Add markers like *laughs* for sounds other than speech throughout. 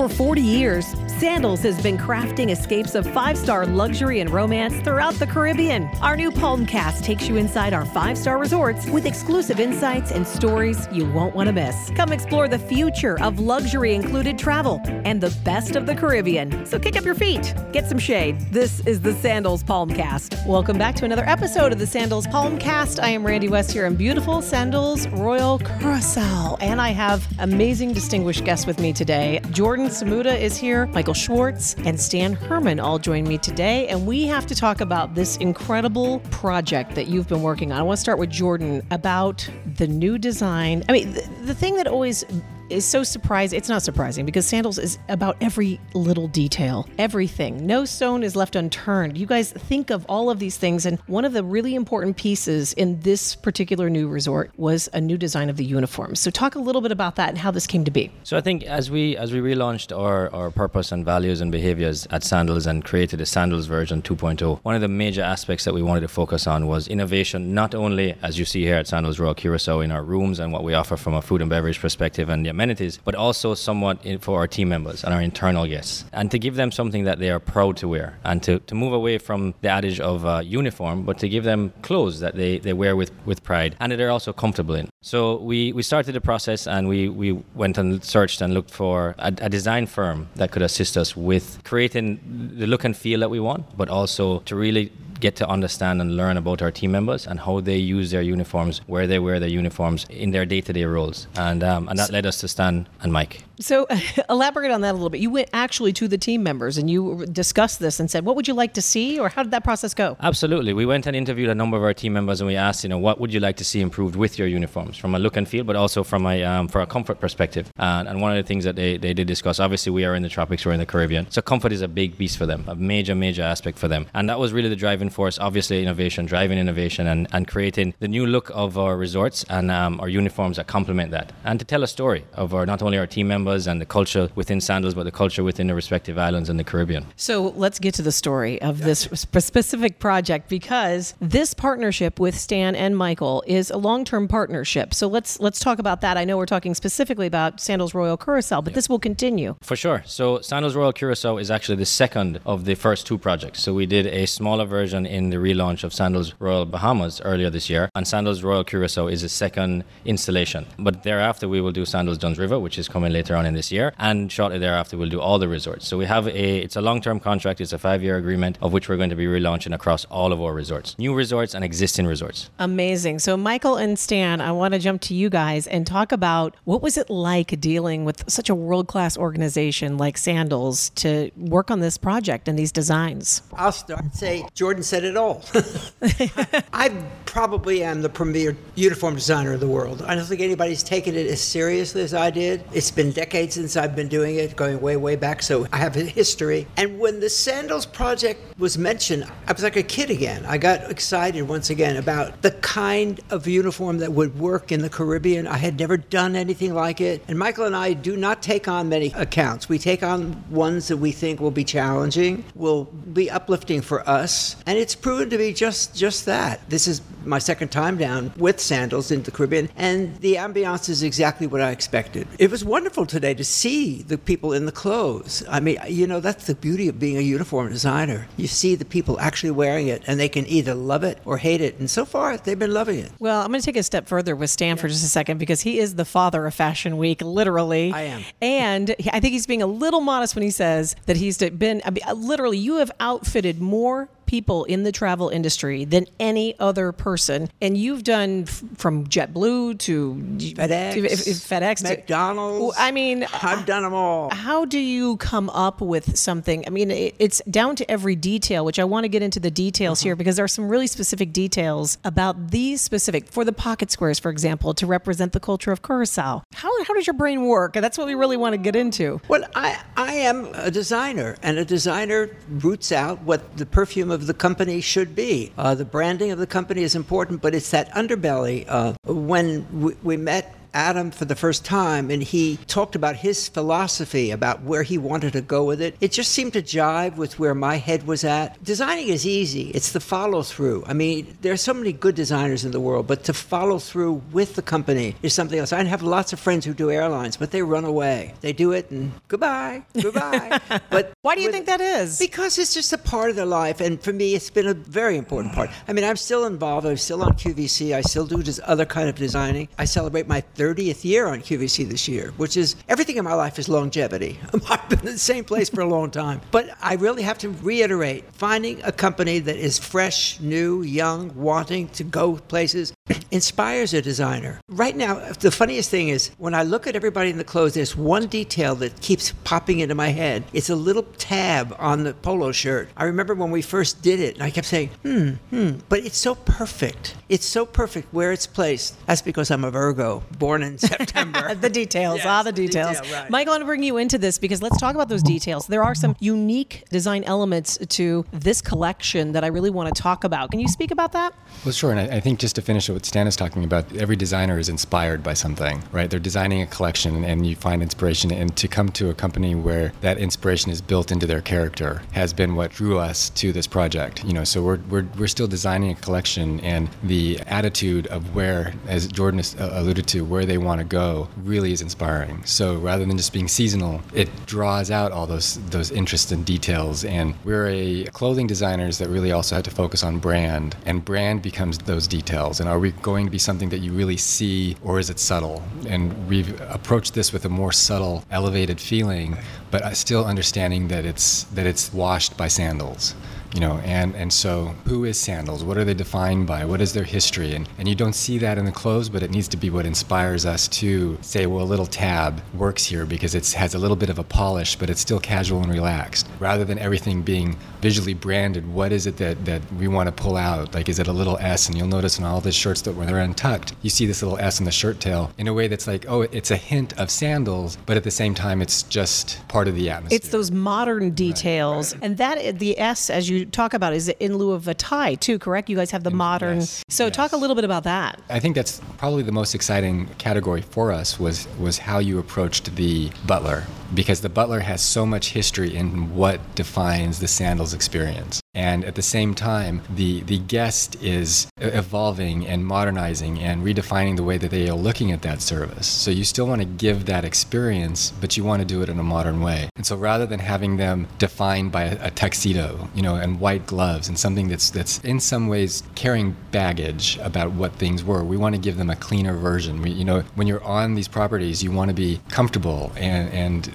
For 40 years, Sandals has been crafting escapes of five star luxury and romance throughout the Caribbean. Our new Palmcast takes you inside our five star resorts with exclusive insights and stories you won't want to miss. Come explore the future of luxury included travel and the best of the Caribbean. So kick up your feet, get some shade. This is the Sandals Palmcast. Welcome back to another episode of the Sandals Palmcast. I am Randy West here in beautiful Sandals Royal Curacao, and I have amazing distinguished guests with me today. Jordan Samuda is here, Michael Schwartz, and Stan Herman all join me today, and we have to talk about this incredible project that you've been working on. I want to start with Jordan about the new design. I mean, the, the thing that always is so surprising. It's not surprising because Sandals is about every little detail, everything. No stone is left unturned. You guys think of all of these things, and one of the really important pieces in this particular new resort was a new design of the uniforms. So, talk a little bit about that and how this came to be. So, I think as we as we relaunched our, our purpose and values and behaviors at Sandals and created a Sandals version 2.0, one of the major aspects that we wanted to focus on was innovation. Not only as you see here at Sandals Royal Curacao in our rooms and what we offer from a food and beverage perspective and the amenities, but also somewhat for our team members and our internal guests. And to give them something that they are proud to wear and to, to move away from the adage of uh, uniform, but to give them clothes that they, they wear with, with pride and that they're also comfortable in. So we, we started the process and we, we went and searched and looked for a, a design firm that could assist us with creating the look and feel that we want, but also to really get to understand and learn about our team members and how they use their uniforms, where they wear their uniforms in their day-to-day roles, and um, and that led us to Stan and Mike. So, *laughs* elaborate on that a little bit. You went actually to the team members and you discussed this and said, "What would you like to see?" Or how did that process go? Absolutely, we went and interviewed a number of our team members and we asked, you know, what would you like to see improved with your uniforms from a look and feel, but also from a um, for a comfort perspective. And, and one of the things that they, they did discuss, obviously, we are in the tropics, we're in the Caribbean, so comfort is a big beast for them, a major major aspect for them, and that was really the driving force. Obviously, innovation, driving innovation, and, and creating the new look of our resorts and um, our uniforms that complement that, and to tell a story of our not only our team members and the culture within Sandals, but the culture within the respective islands in the Caribbean. So let's get to the story of this specific project because this partnership with Stan and Michael is a long-term partnership. So let's let's talk about that. I know we're talking specifically about Sandals Royal Curacao, but yeah. this will continue. For sure. So Sandals Royal Curacao is actually the second of the first two projects. So we did a smaller version in the relaunch of Sandals Royal Bahamas earlier this year, and Sandals Royal Curacao is a second installation. But thereafter, we will do Sandals Dunn's River, which is coming later on in this year, and shortly thereafter, we'll do all the resorts. So we have a it's a long-term contract. It's a five-year agreement of which we're going to be relaunching across all of our resorts, new resorts and existing resorts. Amazing. So Michael and Stan, I want to jump to you guys and talk about what was it like dealing with such a world-class organization like Sandals to work on this project and these designs. I'll start and say Jordan said it all. *laughs* I probably am the premier uniform designer of the world. I don't think anybody's taken it as seriously as I did. It's been decades since I've been doing it, going way, way back, so I have a history. And when the Sandals project was mentioned, I was like a kid again. I got excited once again about the kind of uniform that would work in the Caribbean. I had never done anything like it. And Michael and I do not take on many accounts. We take on ones that we think will be challenging, will be uplifting for us, and it's proven to be just just that. This is my second time down with sandals in the Caribbean, and the ambiance is exactly what I expected. It was wonderful today to see the people in the clothes. I mean, you know, that's the beauty of being a uniform designer. You see the people actually wearing it, and they can either love it or hate it. And so far, they've been loving it. Well, I'm going to take a step further with Stan for just a second because he is the father of Fashion Week, literally. I am. And I think he's being a little modest when he says that he's been, I mean, literally, you have outfitted more people in the travel industry than any other person. And you've done f- from JetBlue to FedEx, to, FedEx, McDonald's. To, I mean, I've done them all. How do you come up with something? I mean, it, it's down to every detail, which I want to get into the details uh-huh. here because there are some really specific details about these specific for the pocket squares, for example, to represent the culture of Curacao. How, how does your brain work? That's what we really want to get into. Well, I, I am a designer, and a designer roots out what the perfume of of the company should be. Uh, the branding of the company is important, but it's that underbelly. Uh, when we, we met Adam for the first time and he talked about his philosophy about where he wanted to go with it, it just seemed to jive with where my head was at. Designing is easy, it's the follow through. I mean, there are so many good designers in the world, but to follow through with the company is something else. I have lots of friends who do airlines, but they run away. They do it and goodbye, goodbye. *laughs* but why do you with, think that is? Because it's just a part of their life, and for me, it's been a very important part. I mean, I'm still involved. I'm still on QVC. I still do this other kind of designing. I celebrate my 30th year on QVC this year, which is everything in my life is longevity. *laughs* I've been in the same place for a long time, but I really have to reiterate: finding a company that is fresh, new, young, wanting to go places *clears throat* inspires a designer. Right now, the funniest thing is when I look at everybody in the clothes, there's one detail that keeps popping into my head. It's a little tab on the polo shirt. I remember when we first did it, and I kept saying, hmm, hmm, but it's so perfect. It's so perfect where it's placed. That's because I'm a Virgo, born in September. *laughs* the details, yes, all the details. Detail, right. Mike, I want to bring you into this because let's talk about those details. There are some unique design elements to this collection that I really want to talk about. Can you speak about that? Well, sure. And I think just to finish what Stan is talking about, every designer is inspired by something, right? They're designing a collection and you find inspiration. And to come to a company where that inspiration is built into their character has been what drew us to this project. You know, so we're, we're, we're still designing a collection and the attitude of where, as Jordan uh, alluded to, where they want to go really is inspiring. So rather than just being seasonal, it draws out all those, those interests and details. And we're a clothing designers that really also had to focus on brand and brand becomes those details. And are we going to be something that you really see, or is it subtle? And we've approached this with a more subtle, elevated feeling, but uh, still understanding that it's that it's washed by sandals you know and and so who is sandals? What are they defined by? What is their history? And and you don't see that in the clothes but it needs to be what inspires us to say well a little tab works here because it has a little bit of a polish but it's still casual and relaxed. Rather than everything being visually branded what is it that that we want to pull out? Like is it a little s? And you'll notice in all the shirts that when they're untucked you see this little s in the shirt tail in a way that's like oh it's a hint of sandals but at the same time it's just part of the atmosphere. it's those modern details. Right, right. and that the s as you talk about is in lieu of a tie too, correct? You guys have the modern. Yes, so yes. talk a little bit about that. I think that's probably the most exciting category for us was was how you approached the butler because the butler has so much history in what defines the sandals experience. And at the same time, the, the guest is evolving and modernizing and redefining the way that they are looking at that service. So you still want to give that experience, but you want to do it in a modern way. And so rather than having them defined by a, a tuxedo, you know, and white gloves and something that's that's in some ways carrying baggage about what things were, we want to give them a cleaner version. We, you know, when you're on these properties, you want to be comfortable and and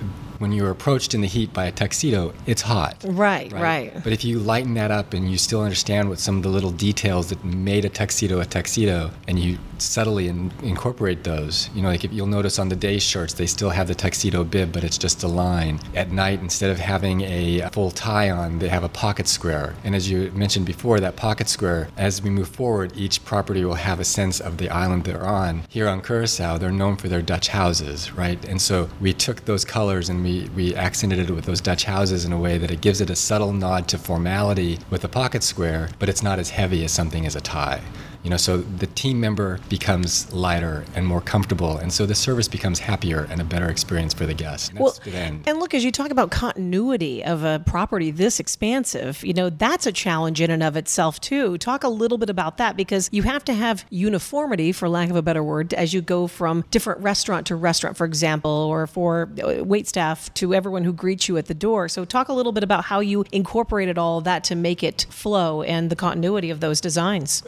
when you're approached in the heat by a tuxedo, it's hot. Right, right, right, But if you lighten that up and you still understand what some of the little details that made a tuxedo a tuxedo, and you subtly in, incorporate those, you know, like if you'll notice on the day shirts, they still have the tuxedo bib, but it's just a line. At night, instead of having a full tie on, they have a pocket square. And as you mentioned before, that pocket square, as we move forward, each property will have a sense of the island they're on. Here on Curacao, they're known for their Dutch houses, right? And so we took those colors and we, we accented it with those Dutch houses in a way that it gives it a subtle nod to formality with a pocket square, but it's not as heavy as something as a tie. You know, so the team member becomes lighter and more comfortable, and so the service becomes happier and a better experience for the guest. And well, and look, as you talk about continuity of a property this expansive, you know, that's a challenge in and of itself too. Talk a little bit about that because you have to have uniformity, for lack of a better word, as you go from different restaurant to restaurant, for example, or for uh, wait staff to everyone who greets you at the door. So talk a little bit about how you incorporated all of that to make it flow and the continuity of those designs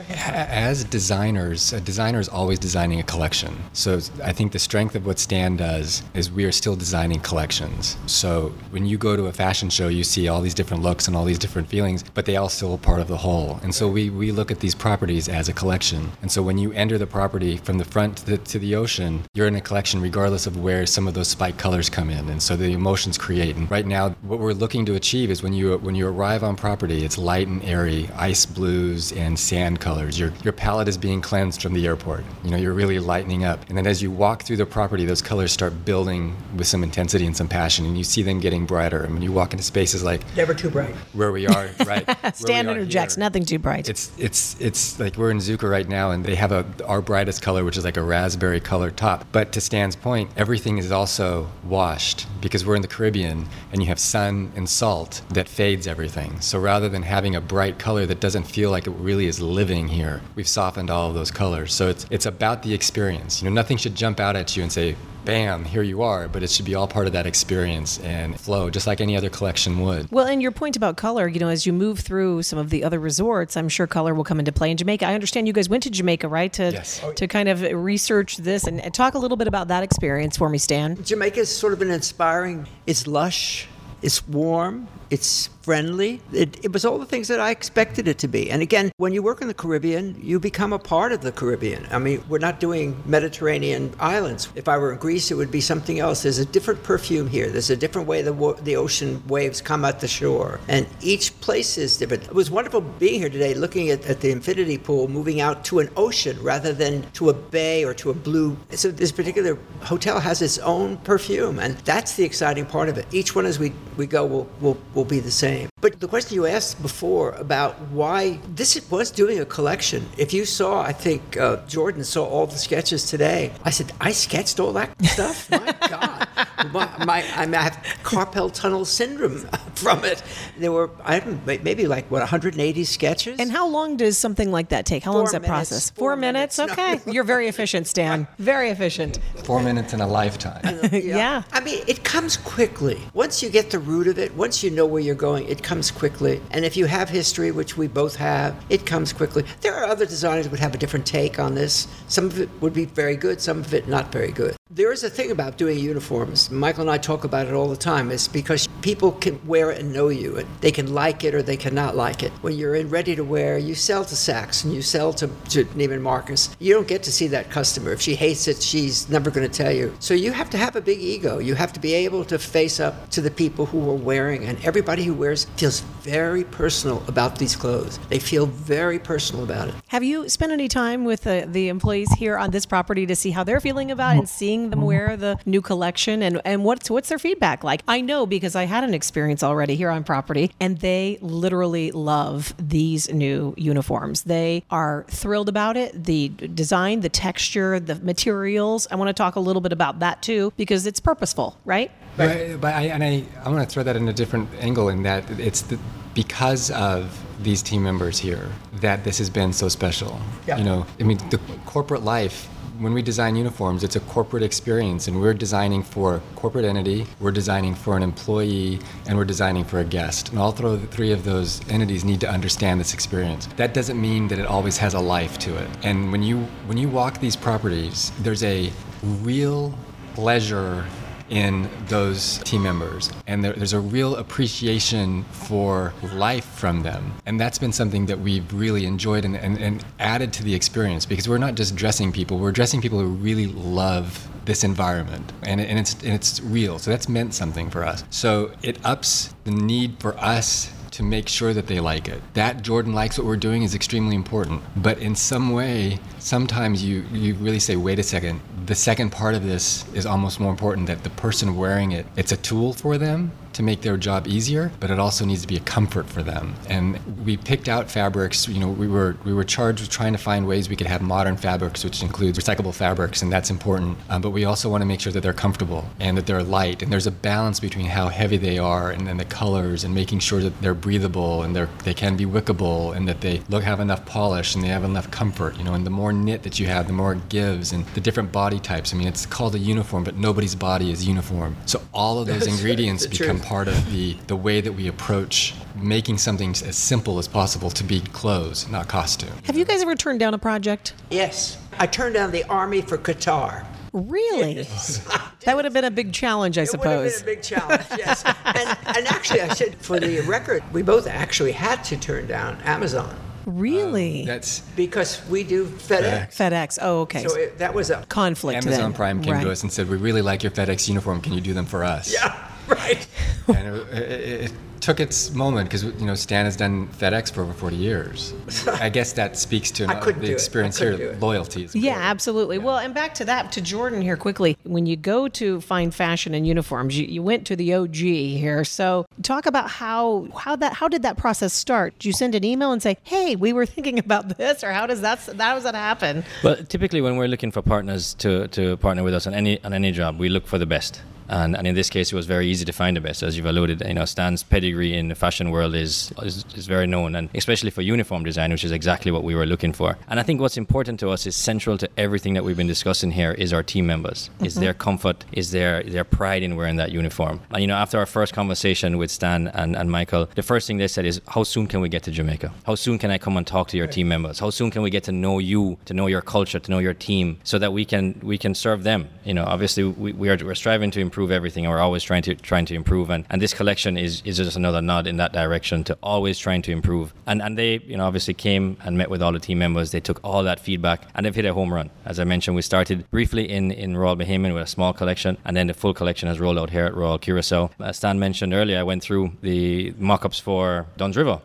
as designers, a designer is always designing a collection. So I think the strength of what Stan does is we are still designing collections. So when you go to a fashion show, you see all these different looks and all these different feelings, but they all still part of the whole. And so we, we look at these properties as a collection. And so when you enter the property from the front to the, to the ocean, you're in a collection regardless of where some of those spike colors come in. And so the emotions create. And right now, what we're looking to achieve is when you when you arrive on property, it's light and airy, ice blues and sand colors. You're, you're palate is being cleansed from the airport. You know, you're really lightening up. And then as you walk through the property, those colors start building with some intensity and some passion, and you see them getting brighter. And when you walk into spaces like Never too bright. where we are, *laughs* right? where Stan we interjects, here, nothing too bright. It's it's it's like we're in Zuka right now, and they have a our brightest color, which is like a raspberry color top. But to Stan's point, everything is also washed because we're in the Caribbean, and you have sun and salt that fades everything. So rather than having a bright color that doesn't feel like it really is living here, we've softened all of those colors. So it's it's about the experience. You know, nothing should jump out at you and say, bam, here you are, but it should be all part of that experience and flow, just like any other collection would. Well, and your point about color, you know, as you move through some of the other resorts, I'm sure color will come into play in Jamaica. I understand you guys went to Jamaica, right, to Yes. Oh, to kind of research this and, and talk a little bit about that experience for me, Stan. Jamaica is sort of an inspiring. It's lush, it's warm, it's friendly. It, it was all the things that I expected it to be. And again, when you work in the Caribbean, you become a part of the Caribbean. I mean, we're not doing Mediterranean islands. If I were in Greece, it would be something else. There's a different perfume here. There's a different way the, the ocean waves come at the shore. And each place is different. It was wonderful being here today, looking at, at the infinity pool, moving out to an ocean rather than to a bay or to a blue. So this particular hotel has its own perfume. And that's the exciting part of it. Each one as we, we go will, will, will be the same. But the question you asked before about why this was doing a collection. If you saw, I think uh, Jordan saw all the sketches today. I said, I sketched all that stuff. My *laughs* God, my, my, I have carpal tunnel syndrome from it. There were, I don't, maybe like what 180 sketches. And how long does something like that take? How long is that minutes. process? Four Four minutes. minutes. No. Okay, you're very efficient, Stan. Very efficient. Four minutes in a lifetime. *laughs* Yeah. I mean, it comes quickly. Once you get the root of it, once you know where you're going, it comes quickly. And if you have history, which we both have, it comes quickly. There are other designers that would have a different take on this. Some of it would be very good, some of it not very good. There is a thing about doing uniforms. Michael and I talk about it all the time. It's because people can wear it and know you, and they can like it or they cannot like it. When you're in ready to wear, you sell to Saks and you sell to, to Neiman Marcus. You don't get to see that customer. If she hates it, she's never going to tell you. So you have to have a big ego. You have to be able to face up to the people who are wearing, and everybody who wears feels very personal about these clothes. They feel very personal about it. Have you spent any time with the, the employees here on this property to see how they're feeling about it and seeing them mm-hmm. wear the new collection and, and what's what's their feedback like? I know because I had an experience already here on property and they literally love these new uniforms. They are thrilled about it. The design, the texture, the materials. I want to talk a little bit about that too because it's purposeful, right? But, but I, and I, I want to throw that in a different angle in that it's the, because of these team members here that this has been so special. Yeah. You know, I mean, the corporate life, when we design uniforms, it's a corporate experience, and we're designing for a corporate entity, we're designing for an employee, and we're designing for a guest. And all three of those entities need to understand this experience. That doesn't mean that it always has a life to it. And when you when you walk these properties, there's a real pleasure in those team members. And there, there's a real appreciation for life from them. And that's been something that we've really enjoyed and, and, and added to the experience because we're not just dressing people, we're dressing people who really love this environment and, and, it's, and it's real. So that's meant something for us. So it ups the need for us to make sure that they like it. That Jordan likes what we're doing is extremely important. But in some way, sometimes you, you really say, wait a second, the second part of this is almost more important that the person wearing it, it's a tool for them to make their job easier, but it also needs to be a comfort for them. And we picked out fabrics, you know, we were we were charged with trying to find ways we could have modern fabrics, which includes recyclable fabrics, and that's important. Um, but we also want to make sure that they're comfortable and that they're light. And there's a balance between how heavy they are and then the colors and making sure that they're breathable and they're they can be wickable and that they look have enough polish and they have enough comfort. You know, and the more knit that you have, the more it gives and the different body types. I mean, it's called a uniform, but nobody's body is uniform. So all of those That's ingredients become truth. Part of the, the way that we approach making something as simple as possible to be clothes, not costume. Have you guys ever turned down a project? Yes. I turned down the Army for Qatar. Really? *laughs* that would have been a big challenge, I suppose. It would have been a big challenge, yes. *laughs* and, and actually, I said for the record, we both actually had to turn down Amazon really? Um, that's because we do FedEx. FedEx. Oh, okay. So it, that was a Conflict. Amazon then. Prime came right. to us and said, "We really like your FedEx uniform. Can you do them for us?" yeah, *laughs* right. And it, it, it took its moment because you know Stan has done FedEx for over 40 years. *laughs* I guess that speaks to I the do it. I experience here. do. Loyalty. Is Yeah, great. absolutely. Well, and back to that, to Jordan here quickly. When you go to find fashion and uniforms, you, you went to the OG here. So talk about how how that how did that process start? Did you send an email and say, "Hey, we were thinking about this," or how does that how does that happen? Well, typically when we're looking for partners to, to partner with us on any on any job, we look for the best. And, and in this case, it was very easy to find the best, as you've alluded. You know, Stan's pedigree in the fashion world is, is is very known, and especially for uniform design, which is exactly what we were looking for. And I think what's important to us is central to everything that we've been discussing here is our team members, is mm-hmm. their comfort, is their their pride in wearing that uniform. And you know, after our first conversation with Stan and, and Michael, the first thing they said is, "How soon can we get to Jamaica? How soon can I come and talk to your team members? How soon can we get to know you, to know your culture, to know your team, so that we can we can serve them? You know, obviously we, we are we're striving to improve everything, and we're always trying to trying to improve. And, and this collection is is just another nod in that direction to always trying to improve. And and they you know obviously came and met with all the team members. They took all that feedback and they've hit a home run. As I mentioned, we started briefly in in Royal Bahamian with a small collection, and then the full collection has rolled out here at Royal Curacao. As Stan mentioned earlier, I went through the mock-ups for Dunn's River,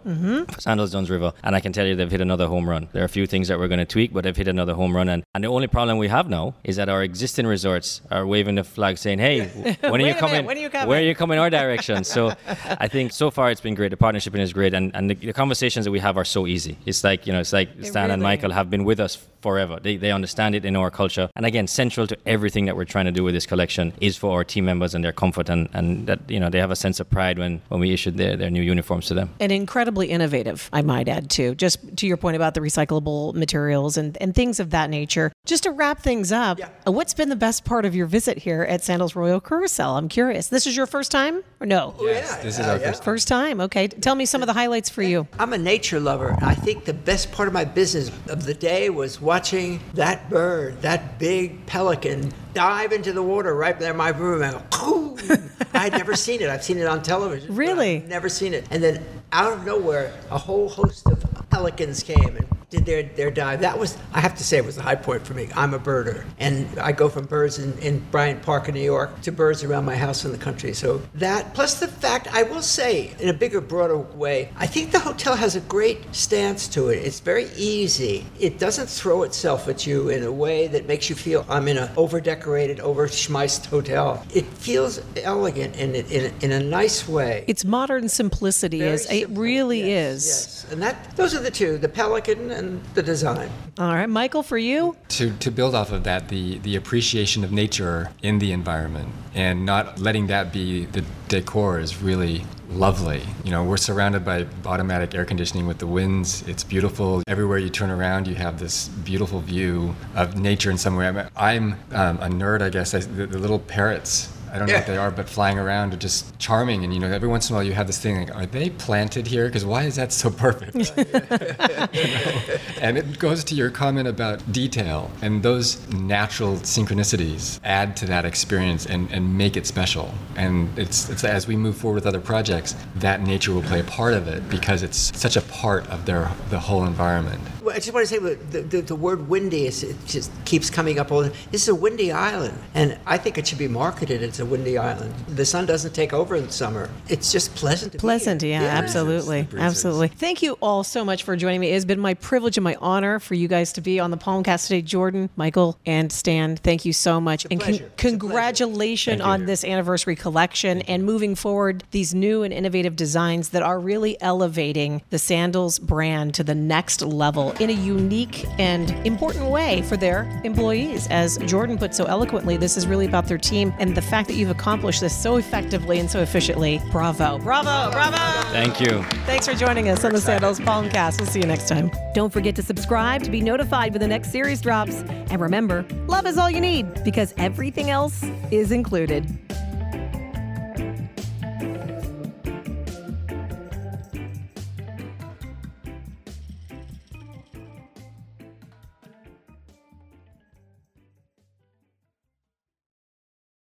for Sandals Dunn's River, and I can tell you they've hit another home run. There are a few things that we're going to tweak, but they've hit another home run. And, and the only problem we have now is that our existing resorts are waving the flag saying, "Hey, when *laughs* are you a minute, coming? when are you coming?" Where are you coming our direction?" So *laughs* I think so far it's been great. The partnership is great, and, and the, the conversations that we have are so easy. It's like you know, it's like Stan and Michael have been with us forever. They, they understand it in our culture. And again, central to everything that we're trying to do with this collection is for our team members and their comfort and, and that, you know, they have a sense of pride when, when we issued their, their new uniforms to them. and incredibly innovative, I might add too. Just to your point about the recyclable materials and, and things of that nature. Just to wrap things up, Yeah. what's been the best part of your visit here at Sandals Royal Curacao? I'm curious. This is your first time or no? yeah, This is uh, our yeah. first. First time. Okay. Tell me some of the highlights for you. I'm a nature lover. I think the best part of my business of the day was watching that bird, that big pelican, dive into the water right there in my room and go, *laughs* I had never seen it. I've seen it on television. Really? I've never seen it. And then out of nowhere, a whole host of pelicans came and did their, their dive. That was, I have to say, it was a high point for me. I'm a birder. And I go from birds in, in Bryant Park in New York to birds around my house in the country. So that, plus the fact, I will say, in a bigger, broader way, I think the hotel has a great stance to it. It's very easy. It doesn't throw itself at you in a way that makes you feel I'm in an over decorated, over schmeiced hotel. It feels elegant in, in, in a nice way. It's modern simplicity. Very Is it really Yes, is. Yes. And that those are the two, the pelican and the design. All right, Michael, for you, to, to build off of that, the, the appreciation of nature in the environment and not letting that be the decor is really lovely. You know, we're surrounded by automatic air conditioning with the winds. It's beautiful. Everywhere you turn around, you have this beautiful view of nature in some way. I'm, I'm um, a nerd, I guess. I, the, the little parrots. I don't know what they are, but flying around are just charming. And you know, every once in a while you have this thing like, are they planted here? Because why is that so perfect? *laughs* *laughs* And it goes to your comment about detail. And those natural synchronicities add to that experience and, and make it special. And it's, it's as we move forward with other projects, that nature will play a part of it because it's such a part of their the whole environment. Well, I just want to say the, the, the word windy is it just keeps coming up. All the, this is a windy island, and I think it should be marketed as a windy island. The sun doesn't take over in summer. It's just pleasant. To be Pleasant, here. yeah, absolutely. The breezes. Absolutely. Thank you all so much for joining me. It has been my privilege and my honor for you guys to be on the Palmcast today. Jordan, Michael, and Stan, thank you so much. and pleasure. It's a pleasure. congratulations you. on this anniversary collection and moving forward these new and innovative designs that are really elevating the Sandals brand to the next level in a unique and important way for their employees. As Jordan put so eloquently, this is really about their team and the fact that you've accomplished this so effectively and so efficiently. Bravo. Bravo. Bravo. Thank you. Thanks for joining us on the Sandals Palmcast. We'll see you next time. Don't forget to subscribe to be notified when the next series drops. And remember, love is all you need because everything else is included.